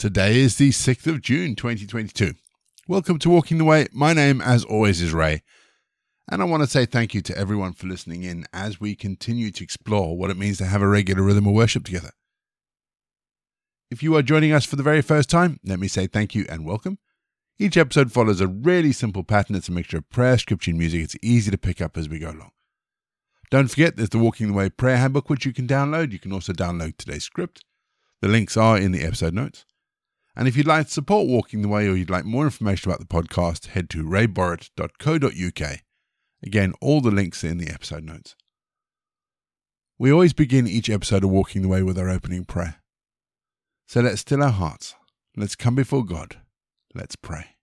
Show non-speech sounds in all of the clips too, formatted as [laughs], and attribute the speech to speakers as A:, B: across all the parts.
A: Today is the 6th of June 2022. Welcome to Walking the Way. My name, as always, is Ray. And I want to say thank you to everyone for listening in as we continue to explore what it means to have a regular rhythm of worship together. If you are joining us for the very first time, let me say thank you and welcome. Each episode follows a really simple pattern. It's a mixture of prayer, scripture, and music. It's easy to pick up as we go along. Don't forget, there's the Walking the Way prayer handbook, which you can download. You can also download today's script. The links are in the episode notes. And if you'd like to support Walking the Way or you'd like more information about the podcast, head to rayborrett.co.uk. Again, all the links are in the episode notes. We always begin each episode of Walking the Way with our opening prayer. So let's still our hearts. Let's come before God. Let's pray.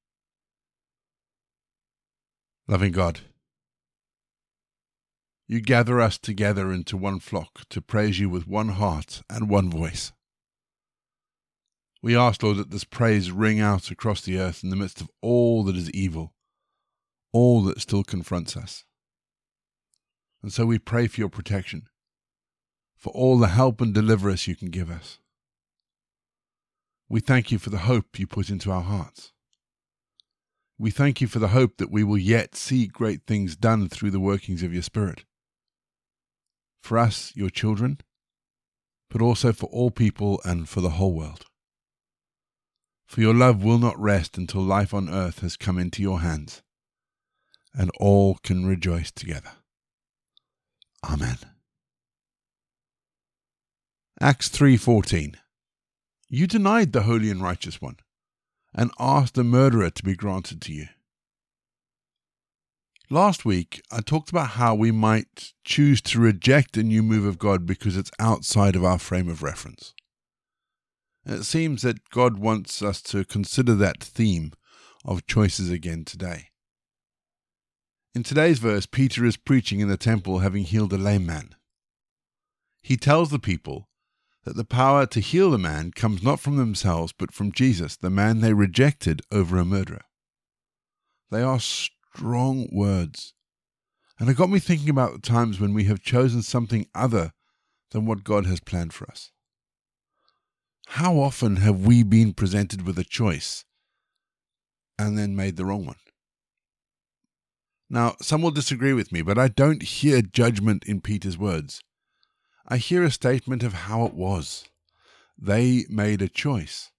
A: Loving God, you gather us together into one flock to praise you with one heart and one voice. We ask, Lord, that this praise ring out across the earth in the midst of all that is evil, all that still confronts us. And so we pray for your protection, for all the help and deliverance you can give us. We thank you for the hope you put into our hearts. We thank you for the hope that we will yet see great things done through the workings of your Spirit. For us, your children, but also for all people and for the whole world. For your love will not rest until life on earth has come into your hands, and all can rejoice together. Amen. Acts 3:14 you denied the holy and righteous one, and asked a murderer to be granted to you. Last week, I talked about how we might choose to reject a new move of God because it's outside of our frame of reference. And it seems that God wants us to consider that theme of choices again today. In today's verse, Peter is preaching in the temple having healed a lame man. He tells the people that the power to heal the man comes not from themselves, but from Jesus, the man they rejected over a murderer. They are strong words. And it got me thinking about the times when we have chosen something other than what God has planned for us. How often have we been presented with a choice and then made the wrong one? Now, some will disagree with me, but I don't hear judgment in Peter's words. I hear a statement of how it was. They made a choice.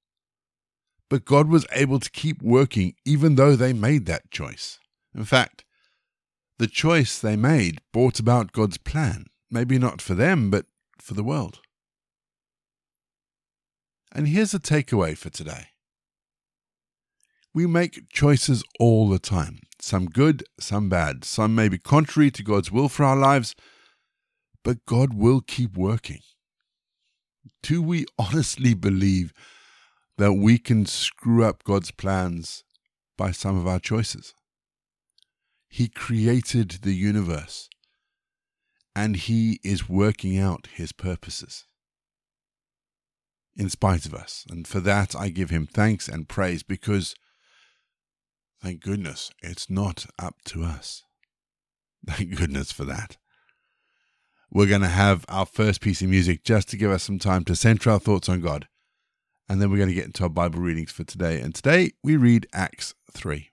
A: But God was able to keep working even though they made that choice. In fact, the choice they made brought about God's plan, maybe not for them, but for the world. And here's a takeaway for today we make choices all the time, some good, some bad. Some may be contrary to God's will for our lives, but God will keep working. Do we honestly believe that we can screw up God's plans by some of our choices? He created the universe and He is working out His purposes in spite of us. And for that, I give Him thanks and praise because, thank goodness, it's not up to us. [laughs] Thank goodness for that we're going to have our first piece of music just to give us some time to center our thoughts on God. And then we're going to get into our Bible readings for today. And today we read Acts 3.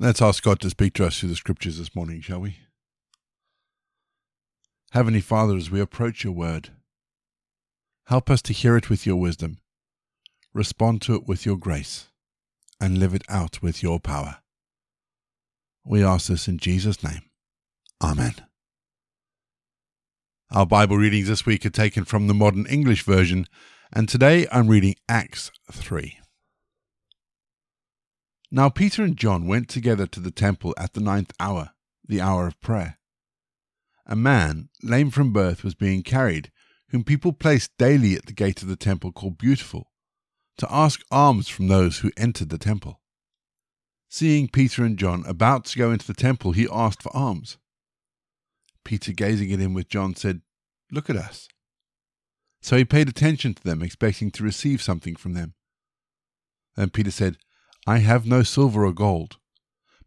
A: Let's ask God to speak to us through the scriptures this morning, shall we? Heavenly Father, as we approach your word, help us to hear it with your wisdom, respond to it with your grace, and live it out with your power. We ask this in Jesus' name. Amen. Our Bible readings this week are taken from the Modern English Version, and today I'm reading Acts 3. Now Peter and John went together to the temple at the ninth hour, the hour of prayer. A man, lame from birth, was being carried, whom people placed daily at the gate of the temple called Beautiful, to ask alms from those who entered the temple. Seeing Peter and John about to go into the temple, he asked for alms. Peter, gazing at him with John, said, Look at us. So he paid attention to them, expecting to receive something from them. Then Peter said, I have no silver or gold,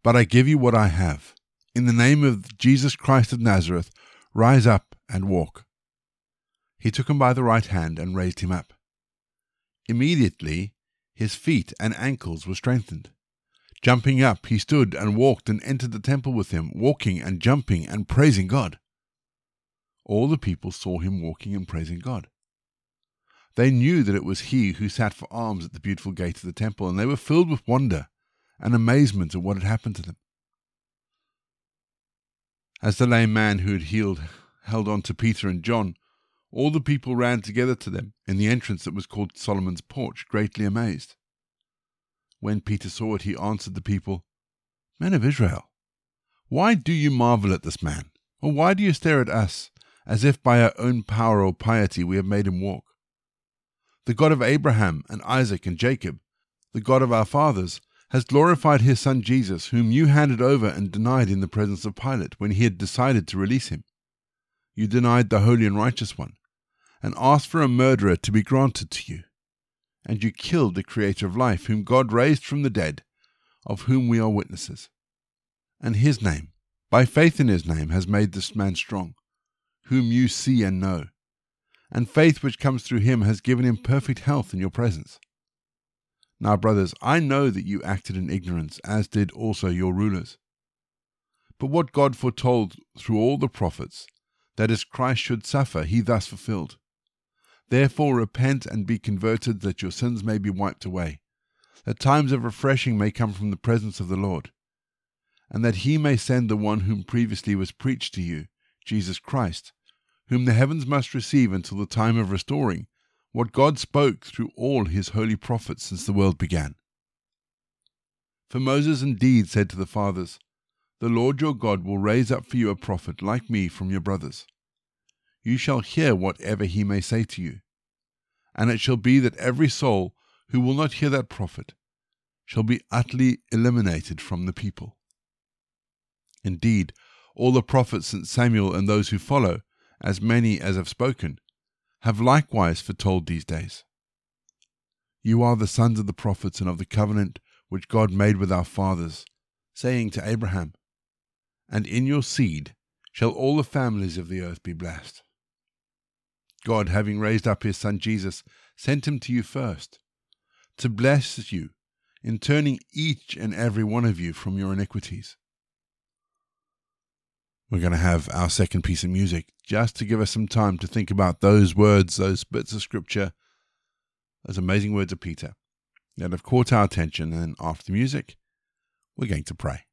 A: but I give you what I have. In the name of Jesus Christ of Nazareth, rise up and walk. He took him by the right hand and raised him up. Immediately his feet and ankles were strengthened. Jumping up, he stood and walked and entered the temple with him, walking and jumping and praising God. All the people saw him walking and praising God. They knew that it was he who sat for alms at the beautiful gate of the temple, and they were filled with wonder and amazement at what had happened to them. As the lame man who had healed held on to Peter and John, all the people ran together to them in the entrance that was called Solomon's Porch, greatly amazed. When Peter saw it, he answered the people, Men of Israel, why do you marvel at this man? Or why do you stare at us, as if by our own power or piety we have made him walk? The God of Abraham and Isaac and Jacob, the God of our fathers, has glorified his son Jesus, whom you handed over and denied in the presence of Pilate when he had decided to release him. You denied the Holy and Righteous One, and asked for a murderer to be granted to you. And you killed the Creator of life, whom God raised from the dead, of whom we are witnesses. And his name, by faith in his name, has made this man strong, whom you see and know and faith which comes through him has given him perfect health in your presence. Now, brothers, I know that you acted in ignorance, as did also your rulers. But what God foretold through all the prophets, that as Christ should suffer, he thus fulfilled. Therefore repent and be converted, that your sins may be wiped away, that times of refreshing may come from the presence of the Lord, and that he may send the one whom previously was preached to you, Jesus Christ, whom the heavens must receive until the time of restoring, what God spoke through all his holy prophets since the world began. For Moses indeed said to the fathers, The Lord your God will raise up for you a prophet like me from your brothers. You shall hear whatever he may say to you. And it shall be that every soul who will not hear that prophet shall be utterly eliminated from the people. Indeed, all the prophets since Samuel and those who follow as many as have spoken, have likewise foretold these days. You are the sons of the prophets and of the covenant which God made with our fathers, saying to Abraham, And in your seed shall all the families of the earth be blessed. God, having raised up his Son Jesus, sent him to you first, to bless you in turning each and every one of you from your iniquities we're going to have our second piece of music just to give us some time to think about those words, those bits of scripture, those amazing words of Peter that have caught our attention. And after the music, we're going to pray.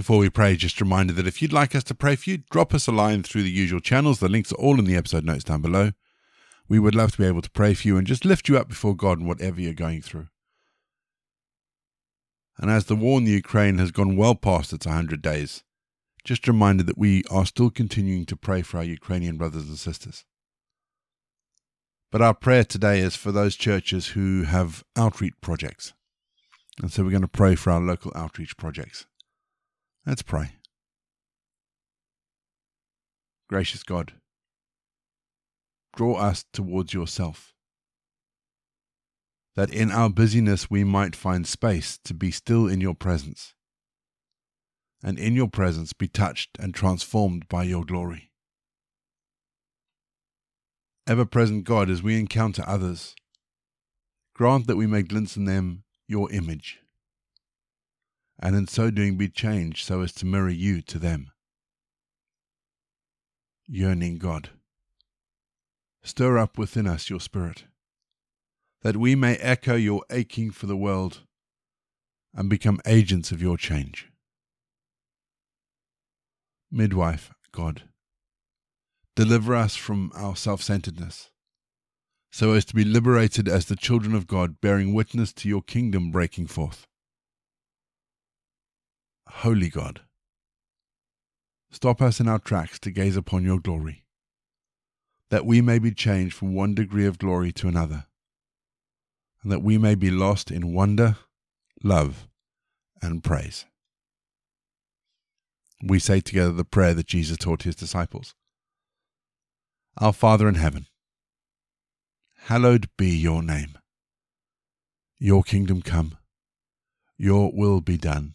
A: Before we pray, just a reminder that if you'd like us to pray for you, drop us a line through the usual channels. The links are all in the episode notes down below. We would love to be able to pray for you and just lift you up before God in whatever you're going through. And as the war in the Ukraine has gone well past its 100 days, just a reminder that we are still continuing to pray for our Ukrainian brothers and sisters. But our prayer today is for those churches who have outreach projects. And so we're going to pray for our local outreach projects. Let's pray. Gracious God, draw us towards yourself, that in our busyness we might find space to be still in your presence, and in your presence be touched and transformed by your glory. Ever present God, as we encounter others, grant that we may glimpse in them your image and in so doing be changed so as to mirror you to them. Yearning God, stir up within us your spirit, that we may echo your aching for the world and become agents of your change. Midwife, God, deliver us from our self centeredness, so as to be liberated as the children of God, bearing witness to your kingdom breaking forth holy God. Stop us in our tracks to gaze upon your glory, that we may be changed from one degree of glory to another, and that we may be lost in wonder, love, and praise. We say together the prayer that Jesus taught his disciples Our Father in heaven, hallowed be your name. Your kingdom come, your will be done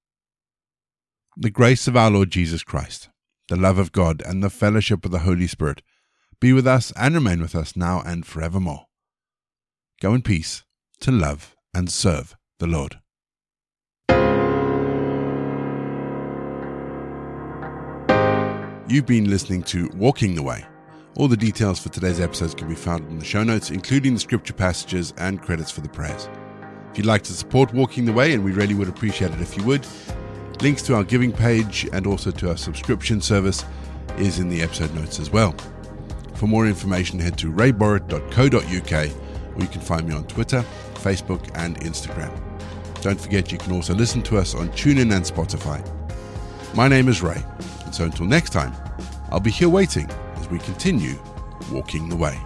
A: The grace of our Lord Jesus Christ, the love of God, and the fellowship of the Holy Spirit be with us and remain with us now and forevermore. Go in peace to love and serve the Lord. You've been listening to Walking the Way. All the details for today's episodes can be found in the show notes, including the scripture passages and credits for the prayers. If you'd like to support Walking the Way, and we really would appreciate it if you would, Links to our giving page and also to our subscription service is in the episode notes as well. For more information, head to rayborrett.co.uk or you can find me on Twitter, Facebook, and Instagram. Don't forget you can also listen to us on TuneIn and Spotify. My name is Ray, and so until next time, I'll be here waiting as we continue walking the way.